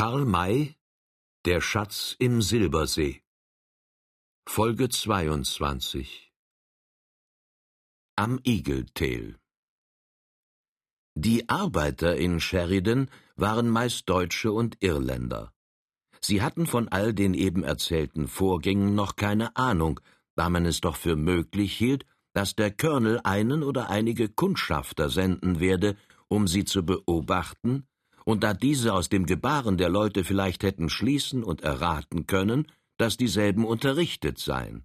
Karl May Der Schatz im Silbersee. Folge 22 Am Eagle Die Arbeiter in Sheridan waren meist Deutsche und Irländer. Sie hatten von all den eben erzählten Vorgängen noch keine Ahnung, da man es doch für möglich hielt, dass der Colonel einen oder einige Kundschafter senden werde, um sie zu beobachten, und da diese aus dem Gebaren der Leute vielleicht hätten schließen und erraten können, dass dieselben unterrichtet seien.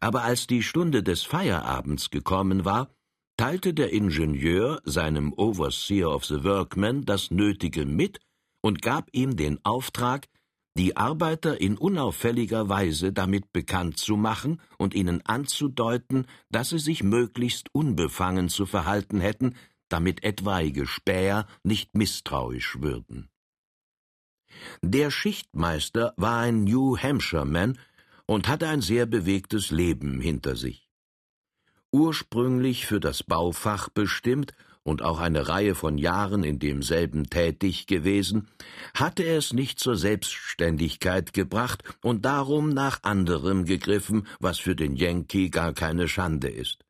Aber als die Stunde des Feierabends gekommen war, teilte der Ingenieur seinem Overseer of the Workmen das Nötige mit und gab ihm den Auftrag, die Arbeiter in unauffälliger Weise damit bekannt zu machen und ihnen anzudeuten, dass sie sich möglichst unbefangen zu verhalten hätten, damit etwaige Späher nicht misstrauisch würden. Der Schichtmeister war ein New Hampshire-Man und hatte ein sehr bewegtes Leben hinter sich. Ursprünglich für das Baufach bestimmt und auch eine Reihe von Jahren in demselben tätig gewesen, hatte er es nicht zur Selbstständigkeit gebracht und darum nach anderem gegriffen, was für den Yankee gar keine Schande ist.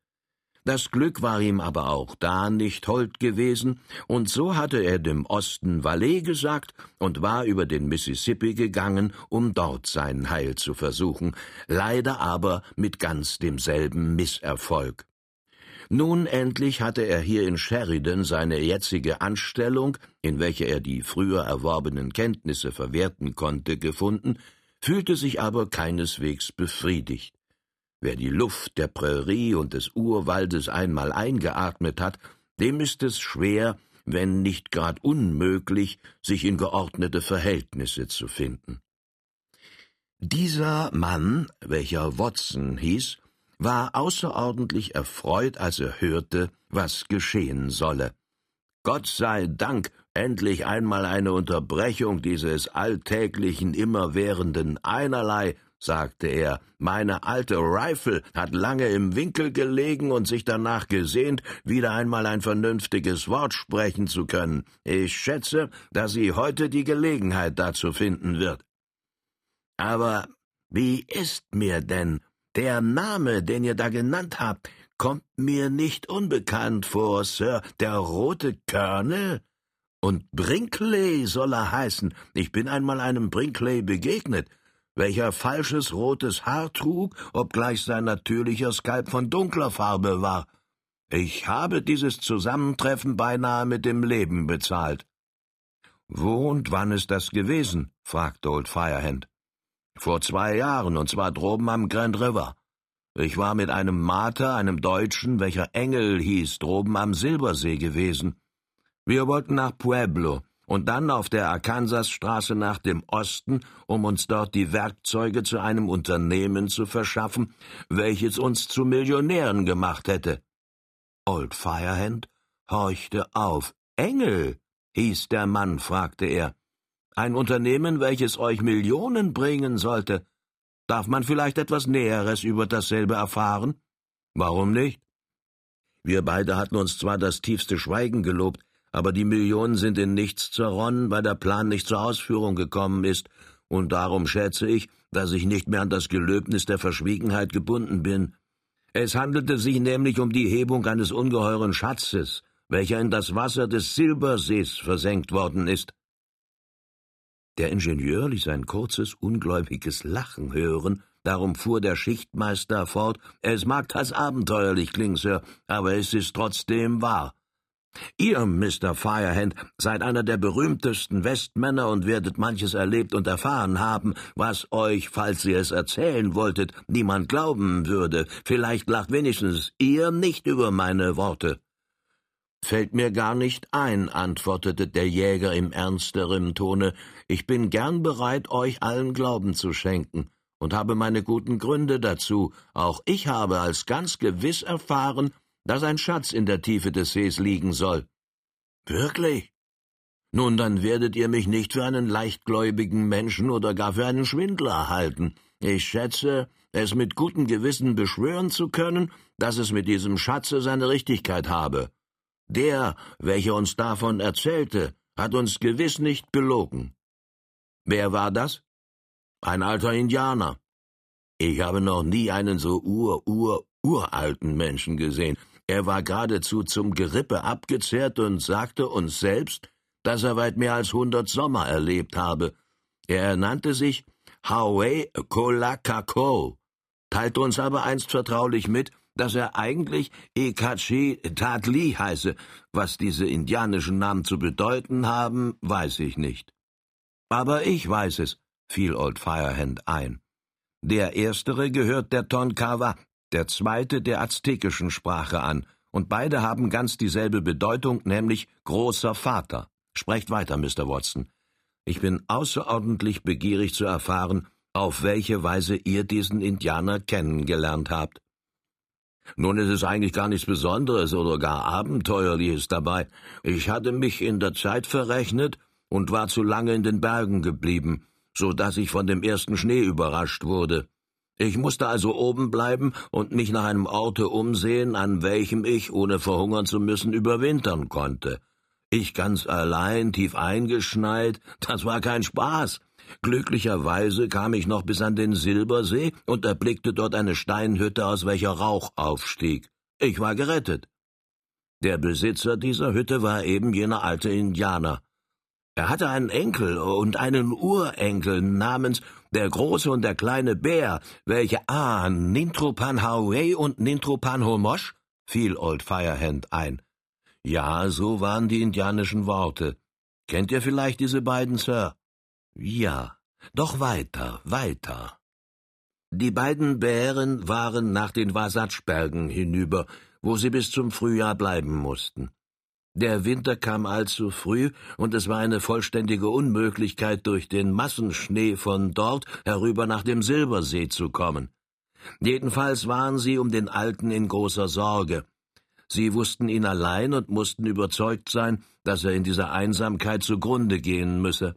Das Glück war ihm aber auch da nicht hold gewesen, und so hatte er dem Osten Valais gesagt und war über den Mississippi gegangen, um dort sein Heil zu versuchen, leider aber mit ganz demselben Misserfolg. Nun endlich hatte er hier in Sheridan seine jetzige Anstellung, in welcher er die früher erworbenen Kenntnisse verwerten konnte, gefunden, fühlte sich aber keineswegs befriedigt. Wer die Luft der Prärie und des Urwaldes einmal eingeatmet hat, dem ist es schwer, wenn nicht grad unmöglich, sich in geordnete Verhältnisse zu finden. Dieser Mann, welcher Watson hieß, war außerordentlich erfreut, als er hörte, was geschehen solle. Gott sei Dank, endlich einmal eine Unterbrechung dieses alltäglichen, immerwährenden Einerlei sagte er, meine alte Rifle hat lange im Winkel gelegen und sich danach gesehnt, wieder einmal ein vernünftiges Wort sprechen zu können. Ich schätze, dass sie heute die Gelegenheit dazu finden wird. Aber wie ist mir denn der Name, den ihr da genannt habt, kommt mir nicht unbekannt vor, Sir, der rote Colonel? Und Brinkley soll er heißen. Ich bin einmal einem Brinkley begegnet welcher falsches rotes Haar trug, obgleich sein natürlicher Skalp von dunkler Farbe war. Ich habe dieses Zusammentreffen beinahe mit dem Leben bezahlt. Wo und wann ist das gewesen? fragte Old Firehand. Vor zwei Jahren, und zwar droben am Grand River. Ich war mit einem Mater, einem Deutschen, welcher Engel hieß, droben am Silbersee gewesen. Wir wollten nach Pueblo, und dann auf der Arkansasstraße nach dem Osten, um uns dort die Werkzeuge zu einem Unternehmen zu verschaffen, welches uns zu Millionären gemacht hätte. Old Firehand horchte auf. Engel, hieß der Mann, fragte er. Ein Unternehmen, welches euch Millionen bringen sollte. Darf man vielleicht etwas Näheres über dasselbe erfahren? Warum nicht? Wir beide hatten uns zwar das tiefste Schweigen gelobt, aber die Millionen sind in nichts zerronnen, weil der Plan nicht zur Ausführung gekommen ist, und darum schätze ich, dass ich nicht mehr an das Gelöbnis der Verschwiegenheit gebunden bin. Es handelte sich nämlich um die Hebung eines ungeheuren Schatzes, welcher in das Wasser des Silbersees versenkt worden ist. Der Ingenieur ließ ein kurzes, ungläubiges Lachen hören, darum fuhr der Schichtmeister fort, es mag das abenteuerlich klingen, Sir, aber es ist trotzdem wahr. Ihr, Mr. Firehand, seid einer der berühmtesten Westmänner und werdet manches erlebt und erfahren haben, was euch, falls ihr es erzählen wolltet, niemand glauben würde. Vielleicht lacht wenigstens ihr nicht über meine Worte. Fällt mir gar nicht ein, antwortete der Jäger im ernsteren Tone. Ich bin gern bereit, euch allen Glauben zu schenken und habe meine guten Gründe dazu. Auch ich habe als ganz gewiss erfahren, dass ein Schatz in der Tiefe des Sees liegen soll. Wirklich? Nun, dann werdet ihr mich nicht für einen leichtgläubigen Menschen oder gar für einen Schwindler halten. Ich schätze, es mit gutem Gewissen beschwören zu können, dass es mit diesem Schatze seine Richtigkeit habe. Der, welcher uns davon erzählte, hat uns gewiss nicht belogen. Wer war das? Ein alter Indianer. Ich habe noch nie einen so ur, ur, uralten Menschen gesehen. Er war geradezu zum Gerippe abgezehrt und sagte uns selbst, dass er weit mehr als hundert Sommer erlebt habe. Er nannte sich Hawaii Kolakako, teilte uns aber einst vertraulich mit, dass er eigentlich Ekachi Tadli heiße. Was diese indianischen Namen zu bedeuten haben, weiß ich nicht. Aber ich weiß es, fiel Old Firehand ein. Der erstere gehört der Tonkawa, der zweite der aztekischen Sprache an, und beide haben ganz dieselbe Bedeutung, nämlich großer Vater. Sprecht weiter, Mr. Watson. Ich bin außerordentlich begierig zu erfahren, auf welche Weise ihr diesen Indianer kennengelernt habt. Nun ist es eigentlich gar nichts Besonderes oder gar Abenteuerliches dabei. Ich hatte mich in der Zeit verrechnet und war zu lange in den Bergen geblieben, so dass ich von dem ersten Schnee überrascht wurde. Ich musste also oben bleiben und mich nach einem Orte umsehen, an welchem ich, ohne verhungern zu müssen, überwintern konnte. Ich ganz allein, tief eingeschneit, das war kein Spaß. Glücklicherweise kam ich noch bis an den Silbersee und erblickte dort eine Steinhütte, aus welcher Rauch aufstieg. Ich war gerettet. Der Besitzer dieser Hütte war eben jener alte Indianer. Er hatte einen Enkel und einen Urenkel namens der große und der kleine Bär, welche ah, Nintropan Hauei und Nintropan Homosch, fiel Old Firehand ein. Ja, so waren die indianischen Worte. Kennt ihr vielleicht diese beiden, Sir? Ja, doch weiter, weiter. Die beiden Bären waren nach den Wasatschbergen hinüber, wo sie bis zum Frühjahr bleiben mussten. Der Winter kam allzu früh, und es war eine vollständige Unmöglichkeit, durch den Massenschnee von dort herüber nach dem Silbersee zu kommen. Jedenfalls waren sie um den Alten in großer Sorge. Sie wussten ihn allein und mussten überzeugt sein, dass er in dieser Einsamkeit zugrunde gehen müsse.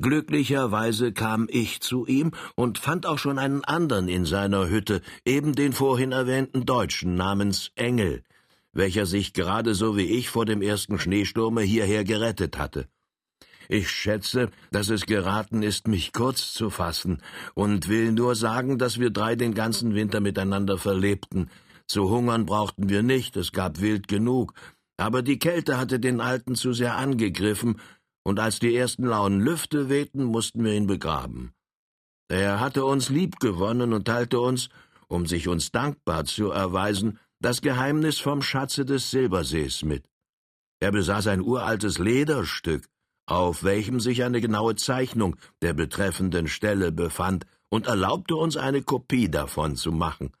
Glücklicherweise kam ich zu ihm und fand auch schon einen anderen in seiner Hütte, eben den vorhin erwähnten Deutschen namens Engel, welcher sich gerade so wie ich vor dem ersten Schneesturme hierher gerettet hatte. Ich schätze, dass es geraten ist, mich kurz zu fassen, und will nur sagen, dass wir drei den ganzen Winter miteinander verlebten. Zu hungern brauchten wir nicht, es gab Wild genug, aber die Kälte hatte den Alten zu sehr angegriffen, und als die ersten lauen Lüfte wehten, mussten wir ihn begraben. Er hatte uns lieb gewonnen und teilte uns, um sich uns dankbar zu erweisen, das Geheimnis vom Schatze des Silbersees mit. Er besaß ein uraltes Lederstück, auf welchem sich eine genaue Zeichnung der betreffenden Stelle befand, und erlaubte uns eine Kopie davon zu machen.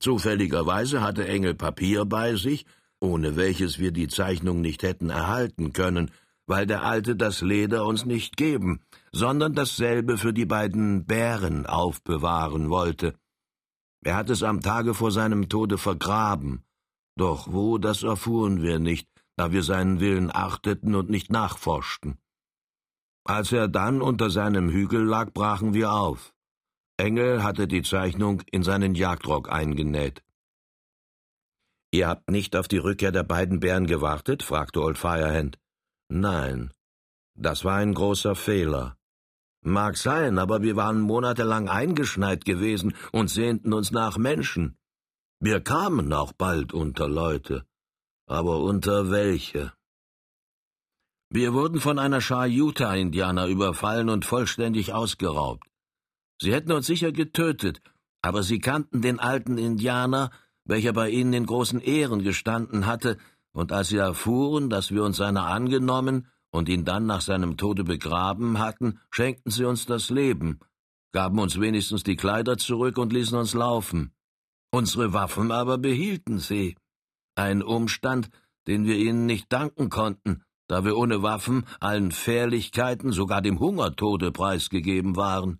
Zufälligerweise hatte Engel Papier bei sich, ohne welches wir die Zeichnung nicht hätten erhalten können, weil der Alte das Leder uns nicht geben, sondern dasselbe für die beiden Bären aufbewahren wollte. Er hat es am Tage vor seinem Tode vergraben, doch wo, das erfuhren wir nicht, da wir seinen Willen achteten und nicht nachforschten. Als er dann unter seinem Hügel lag, brachen wir auf. Engel hatte die Zeichnung in seinen Jagdrock eingenäht. Ihr habt nicht auf die Rückkehr der beiden Bären gewartet? fragte Old Firehand. Nein, das war ein großer Fehler. Mag sein, aber wir waren monatelang eingeschneit gewesen und sehnten uns nach Menschen. Wir kamen auch bald unter Leute, aber unter welche? Wir wurden von einer Schar Utah-Indianer überfallen und vollständig ausgeraubt. Sie hätten uns sicher getötet, aber sie kannten den alten Indianer, welcher bei ihnen in großen Ehren gestanden hatte, und als sie erfuhren, dass wir uns seiner angenommen und ihn dann nach seinem Tode begraben hatten, schenkten sie uns das Leben, gaben uns wenigstens die Kleider zurück und ließen uns laufen. Unsere Waffen aber behielten sie. Ein Umstand, den wir ihnen nicht danken konnten, da wir ohne Waffen allen Fährlichkeiten, sogar dem Hungertode preisgegeben waren.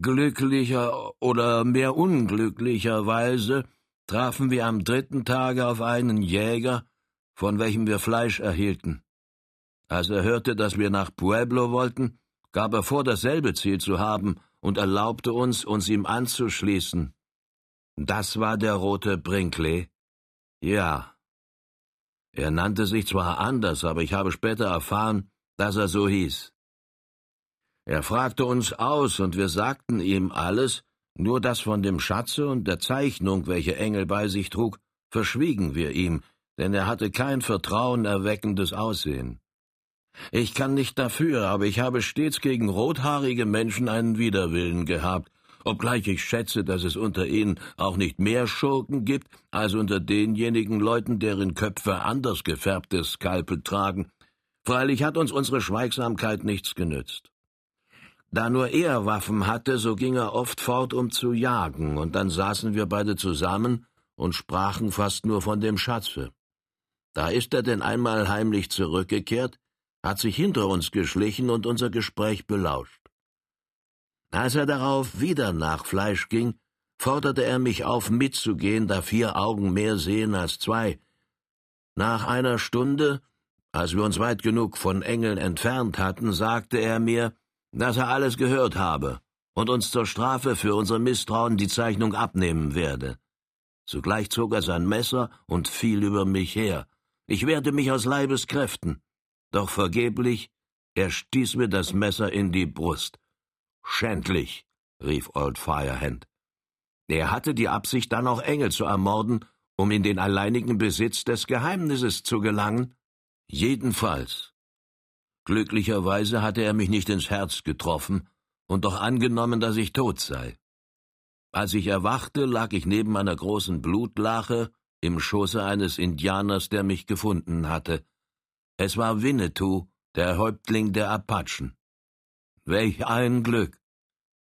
Glücklicher oder mehr unglücklicherweise trafen wir am dritten Tage auf einen Jäger, von welchem wir Fleisch erhielten. Als er hörte, dass wir nach Pueblo wollten, gab er vor, dasselbe Ziel zu haben und erlaubte uns, uns ihm anzuschließen. Das war der rote Brinkley? Ja. Er nannte sich zwar anders, aber ich habe später erfahren, dass er so hieß. Er fragte uns aus, und wir sagten ihm alles, nur das von dem Schatze und der Zeichnung, welche Engel bei sich trug, verschwiegen wir ihm, denn er hatte kein vertrauenerweckendes Aussehen. Ich kann nicht dafür, aber ich habe stets gegen rothaarige Menschen einen Widerwillen gehabt, obgleich ich schätze, dass es unter ihnen auch nicht mehr Schurken gibt, als unter denjenigen Leuten, deren Köpfe anders gefärbte Skalpel tragen. Freilich hat uns unsere Schweigsamkeit nichts genützt. Da nur er Waffen hatte, so ging er oft fort, um zu jagen, und dann saßen wir beide zusammen und sprachen fast nur von dem Schatze. Da ist er denn einmal heimlich zurückgekehrt, hat sich hinter uns geschlichen und unser Gespräch belauscht. Als er darauf wieder nach Fleisch ging, forderte er mich auf, mitzugehen, da vier Augen mehr sehen als zwei. Nach einer Stunde, als wir uns weit genug von Engeln entfernt hatten, sagte er mir, dass er alles gehört habe und uns zur Strafe für unser Misstrauen die Zeichnung abnehmen werde. Zugleich zog er sein Messer und fiel über mich her. Ich wehrte mich aus Leibeskräften, doch vergeblich, er stieß mir das Messer in die Brust. Schändlich, rief Old Firehand. Er hatte die Absicht, dann auch Engel zu ermorden, um in den alleinigen Besitz des Geheimnisses zu gelangen? Jedenfalls, Glücklicherweise hatte er mich nicht ins Herz getroffen und doch angenommen, dass ich tot sei. Als ich erwachte, lag ich neben einer großen Blutlache im Schoße eines Indianers, der mich gefunden hatte. Es war Winnetou, der Häuptling der Apachen. Welch ein Glück!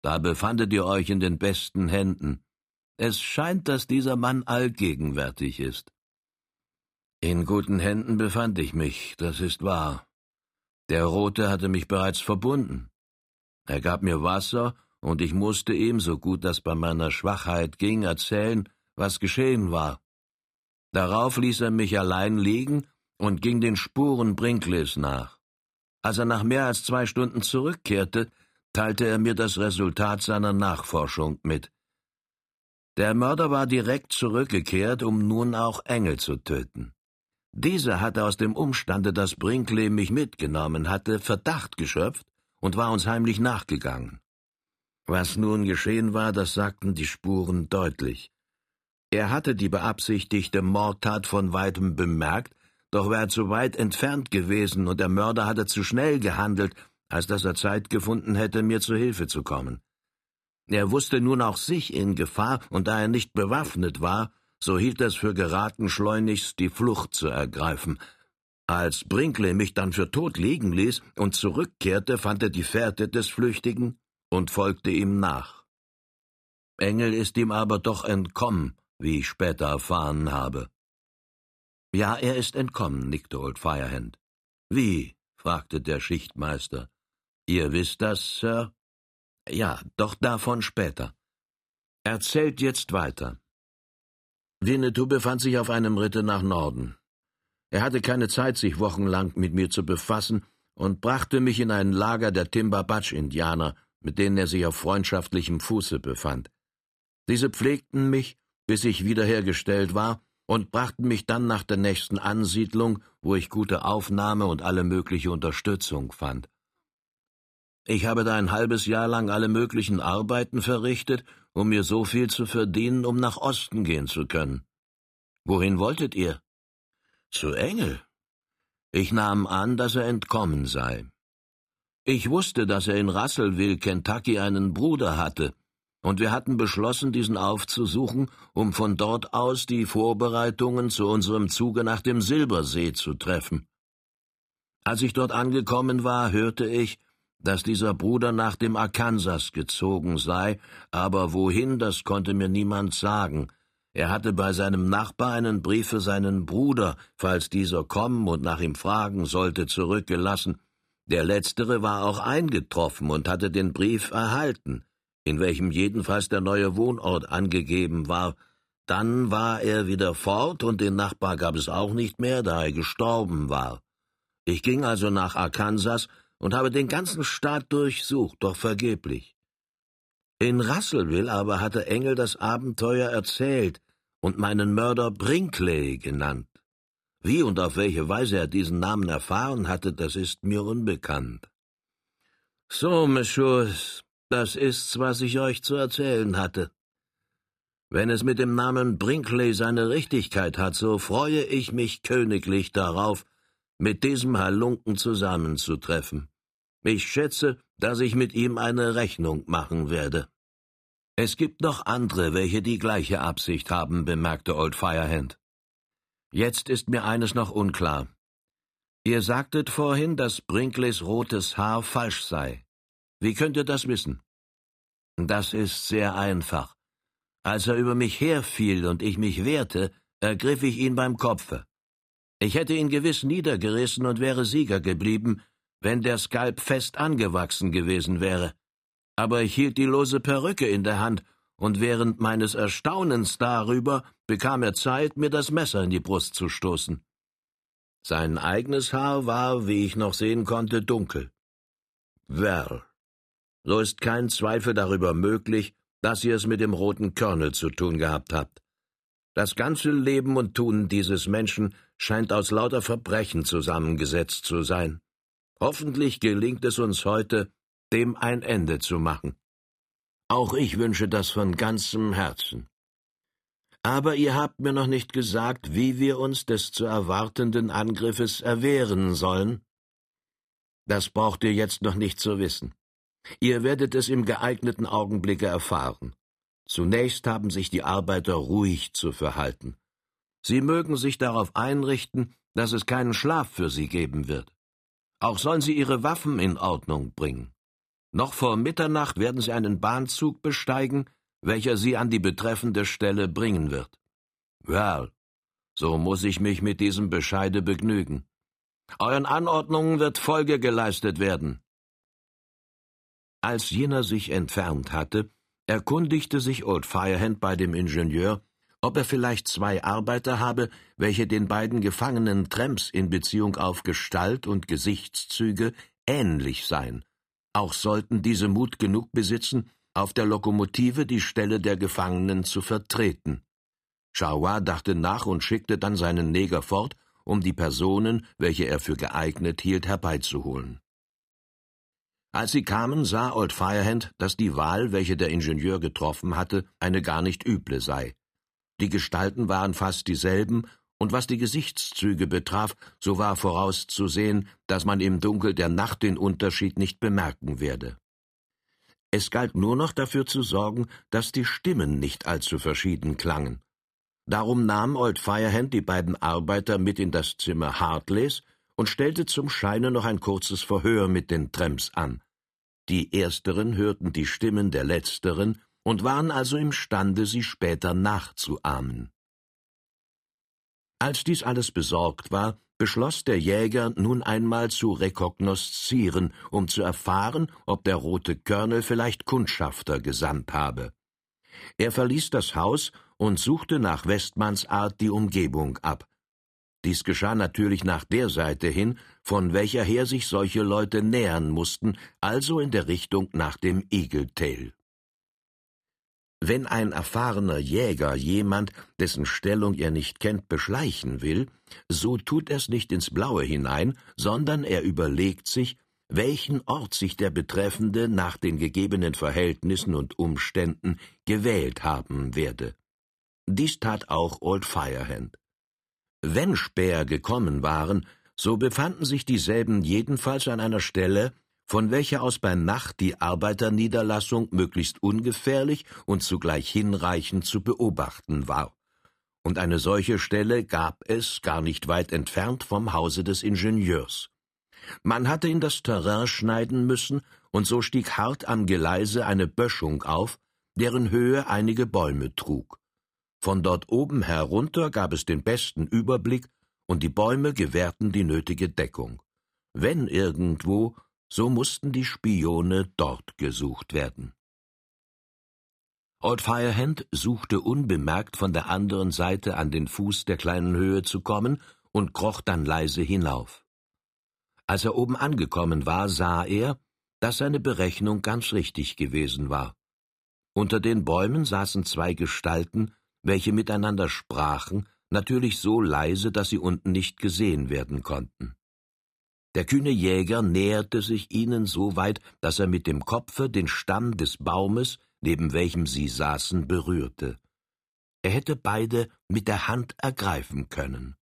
Da befandet ihr euch in den besten Händen. Es scheint, dass dieser Mann allgegenwärtig ist. In guten Händen befand ich mich, das ist wahr. Der Rote hatte mich bereits verbunden. Er gab mir Wasser, und ich musste ihm, so gut das bei meiner Schwachheit ging, erzählen, was geschehen war. Darauf ließ er mich allein liegen und ging den Spuren Brinkleys nach. Als er nach mehr als zwei Stunden zurückkehrte, teilte er mir das Resultat seiner Nachforschung mit. Der Mörder war direkt zurückgekehrt, um nun auch Engel zu töten. Dieser hatte aus dem Umstande, dass Brinkley mich mitgenommen hatte, Verdacht geschöpft und war uns heimlich nachgegangen. Was nun geschehen war, das sagten die Spuren deutlich. Er hatte die beabsichtigte Mordtat von weitem bemerkt, doch war er zu weit entfernt gewesen und der Mörder hatte zu schnell gehandelt, als dass er Zeit gefunden hätte, mir zu Hilfe zu kommen. Er wusste nun auch sich in Gefahr, und da er nicht bewaffnet war, so hielt es für geraten, schleunigst die Flucht zu ergreifen. Als Brinkley mich dann für tot liegen ließ und zurückkehrte, fand er die Fährte des Flüchtigen und folgte ihm nach. Engel ist ihm aber doch entkommen, wie ich später erfahren habe. Ja, er ist entkommen, nickte Old Firehand. Wie? fragte der Schichtmeister. Ihr wisst das, Sir? Ja, doch davon später. Erzählt jetzt weiter. Winnetou befand sich auf einem Ritte nach Norden. Er hatte keine Zeit, sich wochenlang mit mir zu befassen und brachte mich in ein Lager der Timbabatsch-Indianer, mit denen er sich auf freundschaftlichem Fuße befand. Diese pflegten mich, bis ich wiederhergestellt war, und brachten mich dann nach der nächsten Ansiedlung, wo ich gute Aufnahme und alle mögliche Unterstützung fand. Ich habe da ein halbes Jahr lang alle möglichen Arbeiten verrichtet, um mir so viel zu verdienen, um nach Osten gehen zu können. Wohin wolltet ihr? Zu Engel. Ich nahm an, dass er entkommen sei. Ich wusste, dass er in Russellville, Kentucky, einen Bruder hatte, und wir hatten beschlossen, diesen aufzusuchen, um von dort aus die Vorbereitungen zu unserem Zuge nach dem Silbersee zu treffen. Als ich dort angekommen war, hörte ich, dass dieser Bruder nach dem Arkansas gezogen sei, aber wohin, das konnte mir niemand sagen. Er hatte bei seinem Nachbar einen Brief für seinen Bruder, falls dieser kommen und nach ihm fragen sollte, zurückgelassen. Der letztere war auch eingetroffen und hatte den Brief erhalten, in welchem jedenfalls der neue Wohnort angegeben war. Dann war er wieder fort und den Nachbar gab es auch nicht mehr, da er gestorben war. Ich ging also nach Arkansas und habe den ganzen Staat durchsucht, doch vergeblich. In Russellville aber hatte Engel das Abenteuer erzählt und meinen Mörder Brinkley genannt. Wie und auf welche Weise er diesen Namen erfahren hatte, das ist mir unbekannt. So, Messieurs, das ist's, was ich euch zu erzählen hatte. Wenn es mit dem Namen Brinkley seine Richtigkeit hat, so freue ich mich königlich darauf, mit diesem Halunken zusammenzutreffen. Ich schätze, dass ich mit ihm eine Rechnung machen werde. Es gibt noch andere, welche die gleiche Absicht haben, bemerkte Old Firehand. Jetzt ist mir eines noch unklar. Ihr sagtet vorhin, dass Brinkleys rotes Haar falsch sei. Wie könnt ihr das wissen? Das ist sehr einfach. Als er über mich herfiel und ich mich wehrte, ergriff ich ihn beim Kopfe. Ich hätte ihn gewiss niedergerissen und wäre Sieger geblieben, wenn der Skalp fest angewachsen gewesen wäre. Aber ich hielt die lose Perücke in der Hand, und während meines Erstaunens darüber bekam er Zeit, mir das Messer in die Brust zu stoßen. Sein eigenes Haar war, wie ich noch sehen konnte, dunkel. Well, so ist kein Zweifel darüber möglich, dass ihr es mit dem roten Körnel zu tun gehabt habt. Das ganze Leben und Tun dieses Menschen scheint aus lauter Verbrechen zusammengesetzt zu sein. Hoffentlich gelingt es uns heute, dem ein Ende zu machen. Auch ich wünsche das von ganzem Herzen. Aber ihr habt mir noch nicht gesagt, wie wir uns des zu erwartenden Angriffes erwehren sollen. Das braucht ihr jetzt noch nicht zu wissen. Ihr werdet es im geeigneten Augenblicke erfahren. Zunächst haben sich die Arbeiter ruhig zu verhalten. Sie mögen sich darauf einrichten, dass es keinen Schlaf für sie geben wird. Auch sollen sie ihre Waffen in Ordnung bringen. Noch vor Mitternacht werden sie einen Bahnzug besteigen, welcher sie an die betreffende Stelle bringen wird. Well, so muss ich mich mit diesem Bescheide begnügen. Euren Anordnungen wird Folge geleistet werden. Als jener sich entfernt hatte, erkundigte sich Old Firehand bei dem Ingenieur, ob er vielleicht zwei Arbeiter habe, welche den beiden gefangenen Tramps in Beziehung auf Gestalt und Gesichtszüge ähnlich seien. Auch sollten diese Mut genug besitzen, auf der Lokomotive die Stelle der Gefangenen zu vertreten. Chawa dachte nach und schickte dann seinen Neger fort, um die Personen, welche er für geeignet hielt, herbeizuholen. Als sie kamen, sah Old Firehand, dass die Wahl, welche der Ingenieur getroffen hatte, eine gar nicht üble sei. Die Gestalten waren fast dieselben, und was die Gesichtszüge betraf, so war vorauszusehen, dass man im Dunkel der Nacht den Unterschied nicht bemerken werde. Es galt nur noch dafür zu sorgen, dass die Stimmen nicht allzu verschieden klangen. Darum nahm Old Firehand die beiden Arbeiter mit in das Zimmer Hartleys und stellte zum Scheine noch ein kurzes Verhör mit den Tramps an. Die Ersteren hörten die Stimmen der Letzteren und waren also imstande, sie später nachzuahmen. Als dies alles besorgt war, beschloss der Jäger nun einmal zu rekognoszieren, um zu erfahren, ob der rote Körnel vielleicht Kundschafter gesandt habe. Er verließ das Haus und suchte nach Westmanns Art die Umgebung ab. Dies geschah natürlich nach der Seite hin, von welcher her sich solche Leute nähern mussten, also in der Richtung nach dem Eagle. Wenn ein erfahrener Jäger jemand, dessen Stellung er nicht kennt, beschleichen will, so tut er's nicht ins Blaue hinein, sondern er überlegt sich, welchen Ort sich der Betreffende nach den gegebenen Verhältnissen und Umständen gewählt haben werde. Dies tat auch Old Firehand. Wenn Späher gekommen waren, so befanden sich dieselben jedenfalls an einer Stelle, von welcher aus bei Nacht die Arbeiterniederlassung möglichst ungefährlich und zugleich hinreichend zu beobachten war. Und eine solche Stelle gab es gar nicht weit entfernt vom Hause des Ingenieurs. Man hatte in das Terrain schneiden müssen, und so stieg hart am Geleise eine Böschung auf, deren Höhe einige Bäume trug. Von dort oben herunter gab es den besten Überblick, und die Bäume gewährten die nötige Deckung. Wenn irgendwo, so mussten die Spione dort gesucht werden. Old Firehand suchte unbemerkt von der anderen Seite an den Fuß der kleinen Höhe zu kommen und kroch dann leise hinauf. Als er oben angekommen war, sah er, dass seine Berechnung ganz richtig gewesen war. Unter den Bäumen saßen zwei Gestalten, welche miteinander sprachen, natürlich so leise, dass sie unten nicht gesehen werden konnten. Der kühne Jäger näherte sich ihnen so weit, dass er mit dem Kopfe den Stamm des Baumes, neben welchem sie saßen, berührte. Er hätte beide mit der Hand ergreifen können.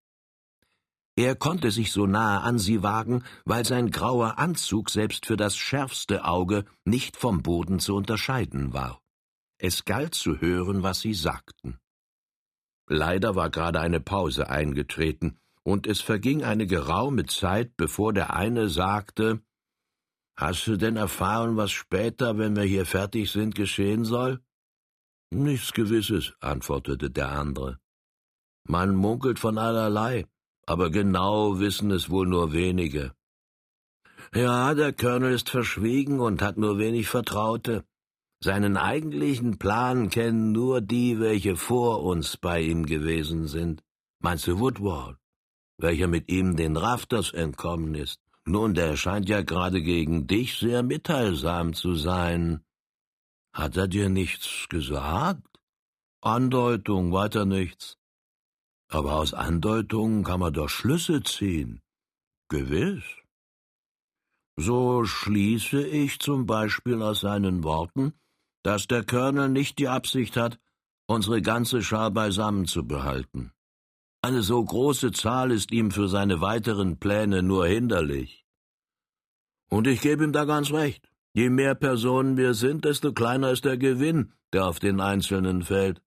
Er konnte sich so nahe an sie wagen, weil sein grauer Anzug selbst für das schärfste Auge nicht vom Boden zu unterscheiden war. Es galt zu hören, was sie sagten. Leider war gerade eine Pause eingetreten, und es verging eine geraume Zeit, bevor der eine sagte Hast du denn erfahren, was später, wenn wir hier fertig sind, geschehen soll? Nichts Gewisses, antwortete der andere. Man munkelt von allerlei, aber genau wissen es wohl nur wenige. Ja, der Colonel ist verschwiegen und hat nur wenig Vertraute. Seinen eigentlichen Plan kennen nur die, welche vor uns bei ihm gewesen sind. Meinst du Woodward, welcher mit ihm den Rafters entkommen ist? Nun, der scheint ja gerade gegen dich sehr mitteilsam zu sein. Hat er dir nichts gesagt? Andeutung, weiter nichts. Aber aus Andeutungen kann man doch Schlüsse ziehen. Gewiss. So schließe ich zum Beispiel aus seinen Worten, dass der Colonel nicht die Absicht hat, unsere ganze Schar beisammen zu behalten. Eine so große Zahl ist ihm für seine weiteren Pläne nur hinderlich. Und ich gebe ihm da ganz recht. Je mehr Personen wir sind, desto kleiner ist der Gewinn, der auf den Einzelnen fällt.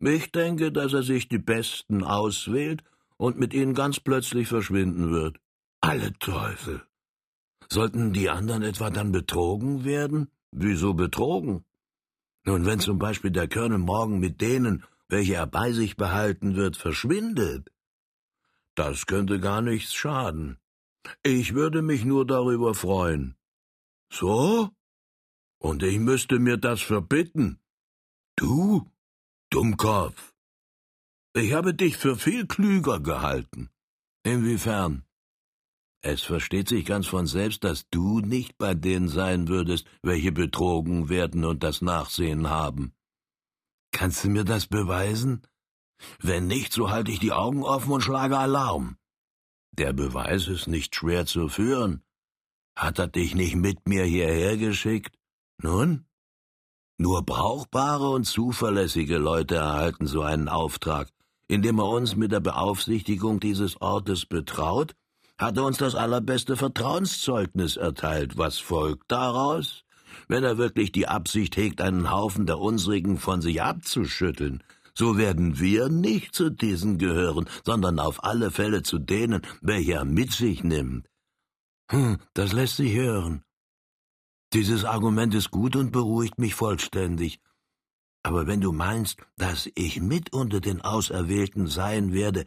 Ich denke, dass er sich die Besten auswählt und mit ihnen ganz plötzlich verschwinden wird. Alle Teufel! Sollten die anderen etwa dann betrogen werden? Wieso betrogen? Nun, wenn zum Beispiel der Colonel morgen mit denen, welche er bei sich behalten wird, verschwindet, das könnte gar nichts schaden. Ich würde mich nur darüber freuen. So? Und ich müsste mir das verbitten. Du? Dummkopf. Ich habe dich für viel klüger gehalten. Inwiefern? Es versteht sich ganz von selbst, dass du nicht bei denen sein würdest, welche betrogen werden und das Nachsehen haben. Kannst du mir das beweisen? Wenn nicht, so halte ich die Augen offen und schlage Alarm. Der Beweis ist nicht schwer zu führen. Hat er dich nicht mit mir hierher geschickt? Nun? Nur brauchbare und zuverlässige Leute erhalten so einen Auftrag. Indem er uns mit der Beaufsichtigung dieses Ortes betraut, hat er uns das allerbeste Vertrauenszeugnis erteilt. Was folgt daraus? Wenn er wirklich die Absicht hegt, einen Haufen der unsrigen von sich abzuschütteln, so werden wir nicht zu diesen gehören, sondern auf alle Fälle zu denen, welche er mit sich nimmt. Hm, das lässt sich hören. Dieses Argument ist gut und beruhigt mich vollständig. Aber wenn du meinst, dass ich mit unter den Auserwählten sein werde,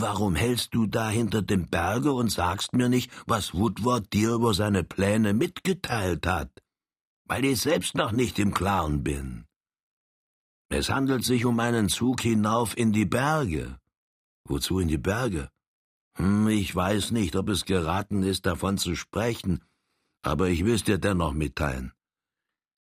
warum hältst du da hinter dem Berge und sagst mir nicht, was Woodward dir über seine Pläne mitgeteilt hat? Weil ich selbst noch nicht im Klaren bin. Es handelt sich um einen Zug hinauf in die Berge. Wozu in die Berge? Hm, ich weiß nicht, ob es geraten ist, davon zu sprechen, aber ich will's dir dennoch mitteilen.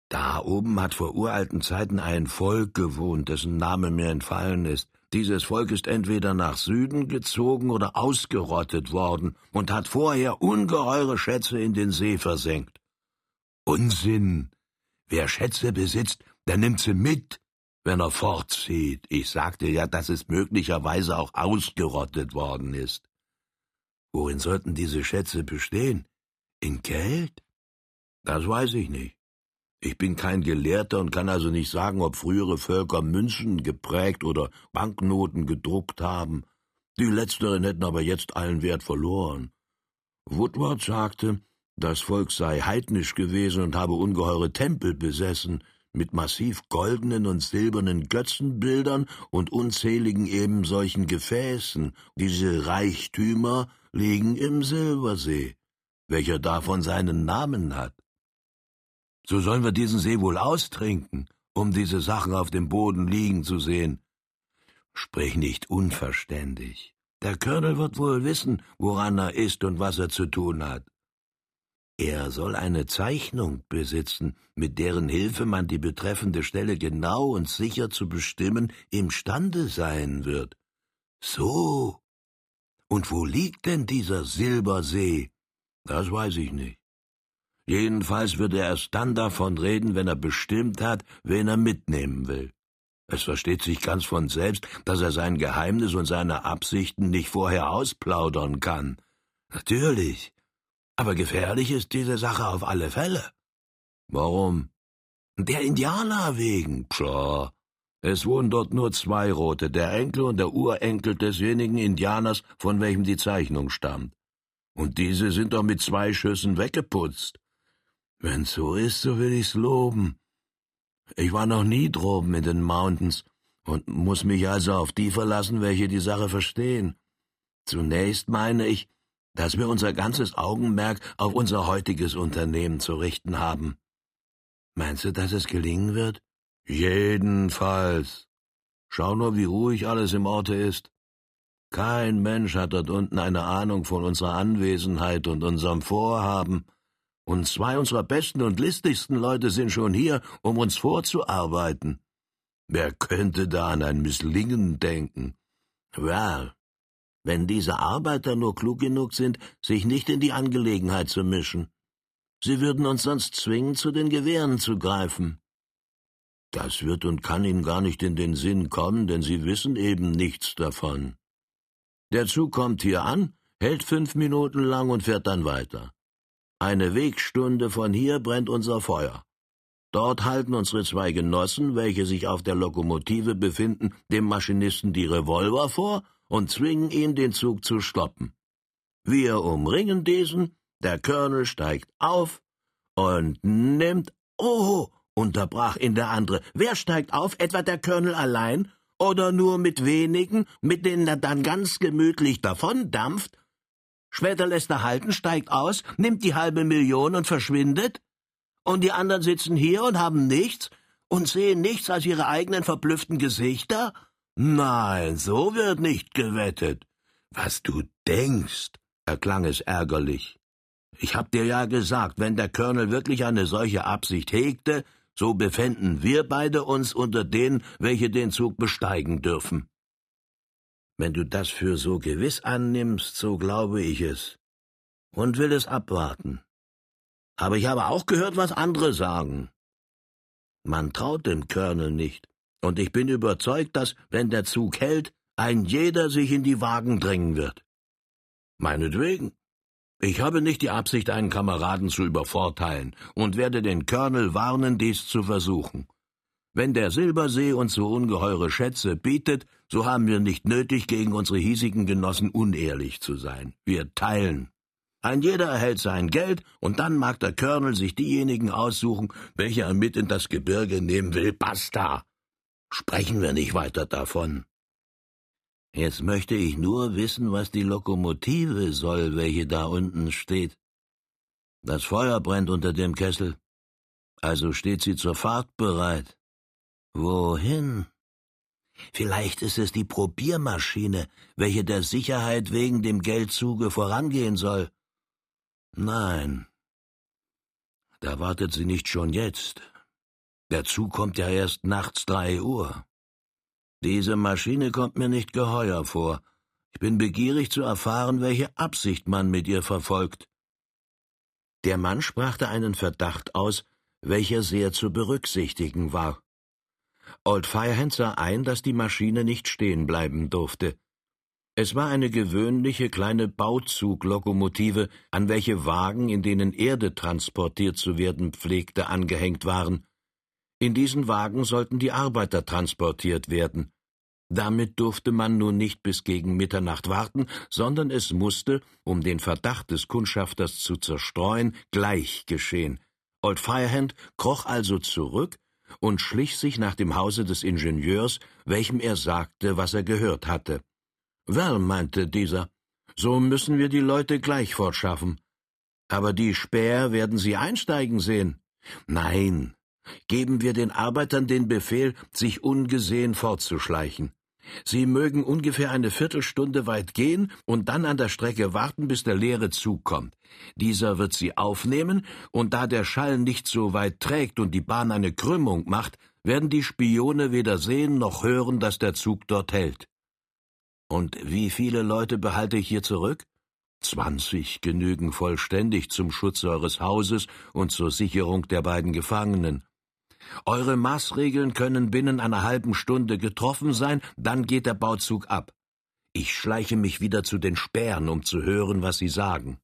Da oben hat vor uralten Zeiten ein Volk gewohnt, dessen Name mir entfallen ist. Dieses Volk ist entweder nach Süden gezogen oder ausgerottet worden und hat vorher ungeheure Schätze in den See versenkt. Unsinn! Wer Schätze besitzt, der nimmt sie mit, wenn er fortzieht. Ich sagte ja, dass es möglicherweise auch ausgerottet worden ist. Worin sollten diese Schätze bestehen? In Geld? Das weiß ich nicht. Ich bin kein Gelehrter und kann also nicht sagen, ob frühere Völker Münzen geprägt oder Banknoten gedruckt haben. Die letzteren hätten aber jetzt allen Wert verloren. Woodward sagte, das Volk sei heidnisch gewesen und habe ungeheure Tempel besessen, mit massiv goldenen und silbernen Götzenbildern und unzähligen eben solchen Gefäßen. Diese Reichtümer liegen im Silbersee welcher davon seinen Namen hat. So sollen wir diesen See wohl austrinken, um diese Sachen auf dem Boden liegen zu sehen. Sprich nicht unverständig. Der Colonel wird wohl wissen, woran er ist und was er zu tun hat. Er soll eine Zeichnung besitzen, mit deren Hilfe man die betreffende Stelle genau und sicher zu bestimmen imstande sein wird. So. Und wo liegt denn dieser Silbersee? Das weiß ich nicht. Jedenfalls wird er erst dann davon reden, wenn er bestimmt hat, wen er mitnehmen will. Es versteht sich ganz von selbst, dass er sein Geheimnis und seine Absichten nicht vorher ausplaudern kann. Natürlich. Aber gefährlich ist diese Sache auf alle Fälle. Warum? Der Indianer wegen. Pshaw. Es wohnen dort nur zwei Rote, der Enkel und der Urenkel desjenigen Indianers, von welchem die Zeichnung stammt. Und diese sind doch mit zwei Schüssen weggeputzt. Wenn's so ist, so will ich's loben. Ich war noch nie droben in den Mountains und muss mich also auf die verlassen, welche die Sache verstehen. Zunächst meine ich, dass wir unser ganzes Augenmerk auf unser heutiges Unternehmen zu richten haben. Meinst du, dass es gelingen wird? Jedenfalls. Schau nur, wie ruhig alles im Orte ist. Kein Mensch hat dort unten eine Ahnung von unserer Anwesenheit und unserem Vorhaben und zwei unserer besten und listigsten Leute sind schon hier, um uns vorzuarbeiten. Wer könnte da an ein Misslingen denken? Well, wenn diese Arbeiter nur klug genug sind, sich nicht in die Angelegenheit zu mischen. Sie würden uns sonst zwingen, zu den Gewehren zu greifen. Das wird und kann ihnen gar nicht in den Sinn kommen, denn sie wissen eben nichts davon. Der Zug kommt hier an, hält fünf Minuten lang und fährt dann weiter. Eine Wegstunde von hier brennt unser Feuer. Dort halten unsere zwei Genossen, welche sich auf der Lokomotive befinden, dem Maschinisten die Revolver vor und zwingen ihn, den Zug zu stoppen. Wir umringen diesen, der Colonel steigt auf und nimmt. Oh, unterbrach ihn der andere. Wer steigt auf? Etwa der Colonel allein? Oder nur mit wenigen, mit denen er dann ganz gemütlich davondampft? Später lässt er halten, steigt aus, nimmt die halbe Million und verschwindet? Und die anderen sitzen hier und haben nichts und sehen nichts als ihre eigenen verblüfften Gesichter? Nein, so wird nicht gewettet. Was du denkst, erklang es ärgerlich. Ich hab dir ja gesagt, wenn der Colonel wirklich eine solche Absicht hegte, so befänden wir beide uns unter denen, welche den Zug besteigen dürfen. Wenn du das für so gewiss annimmst, so glaube ich es und will es abwarten. Aber ich habe auch gehört, was andere sagen. Man traut dem Colonel nicht, und ich bin überzeugt, dass, wenn der Zug hält, ein jeder sich in die Wagen drängen wird. Meinetwegen. Ich habe nicht die Absicht, einen Kameraden zu übervorteilen und werde den Colonel warnen, dies zu versuchen. Wenn der Silbersee uns so ungeheure Schätze bietet, so haben wir nicht nötig, gegen unsere hiesigen Genossen unehrlich zu sein. Wir teilen. Ein jeder erhält sein Geld, und dann mag der Colonel sich diejenigen aussuchen, welche er mit in das Gebirge nehmen will. Basta! Sprechen wir nicht weiter davon. Jetzt möchte ich nur wissen, was die Lokomotive soll, welche da unten steht. Das Feuer brennt unter dem Kessel. Also steht sie zur Fahrt bereit. Wohin? Vielleicht ist es die Probiermaschine, welche der Sicherheit wegen dem Geldzuge vorangehen soll. Nein, da wartet sie nicht schon jetzt. Der Zug kommt ja erst nachts drei Uhr. Diese Maschine kommt mir nicht geheuer vor. Ich bin begierig zu erfahren, welche Absicht man mit ihr verfolgt. Der Mann sprachte einen Verdacht aus, welcher sehr zu berücksichtigen war. Old Firehand sah ein, dass die Maschine nicht stehen bleiben durfte. Es war eine gewöhnliche kleine Bauzuglokomotive, an welche Wagen, in denen Erde transportiert zu werden pflegte, angehängt waren. In diesen Wagen sollten die Arbeiter transportiert werden. Damit durfte man nun nicht bis gegen Mitternacht warten, sondern es musste, um den Verdacht des Kundschafters zu zerstreuen, gleich geschehen. Old Firehand kroch also zurück und schlich sich nach dem Hause des Ingenieurs, welchem er sagte, was er gehört hatte. Well, meinte dieser, so müssen wir die Leute gleich fortschaffen. Aber die Späher werden sie einsteigen sehen. Nein, geben wir den Arbeitern den Befehl, sich ungesehen fortzuschleichen. Sie mögen ungefähr eine Viertelstunde weit gehen und dann an der Strecke warten, bis der leere Zug kommt. Dieser wird sie aufnehmen, und da der Schall nicht so weit trägt und die Bahn eine Krümmung macht, werden die Spione weder sehen noch hören, dass der Zug dort hält. Und wie viele Leute behalte ich hier zurück? Zwanzig genügen vollständig zum Schutz eures Hauses und zur Sicherung der beiden Gefangenen. Eure Maßregeln können binnen einer halben Stunde getroffen sein, dann geht der Bauzug ab. Ich schleiche mich wieder zu den Spähern, um zu hören, was sie sagen.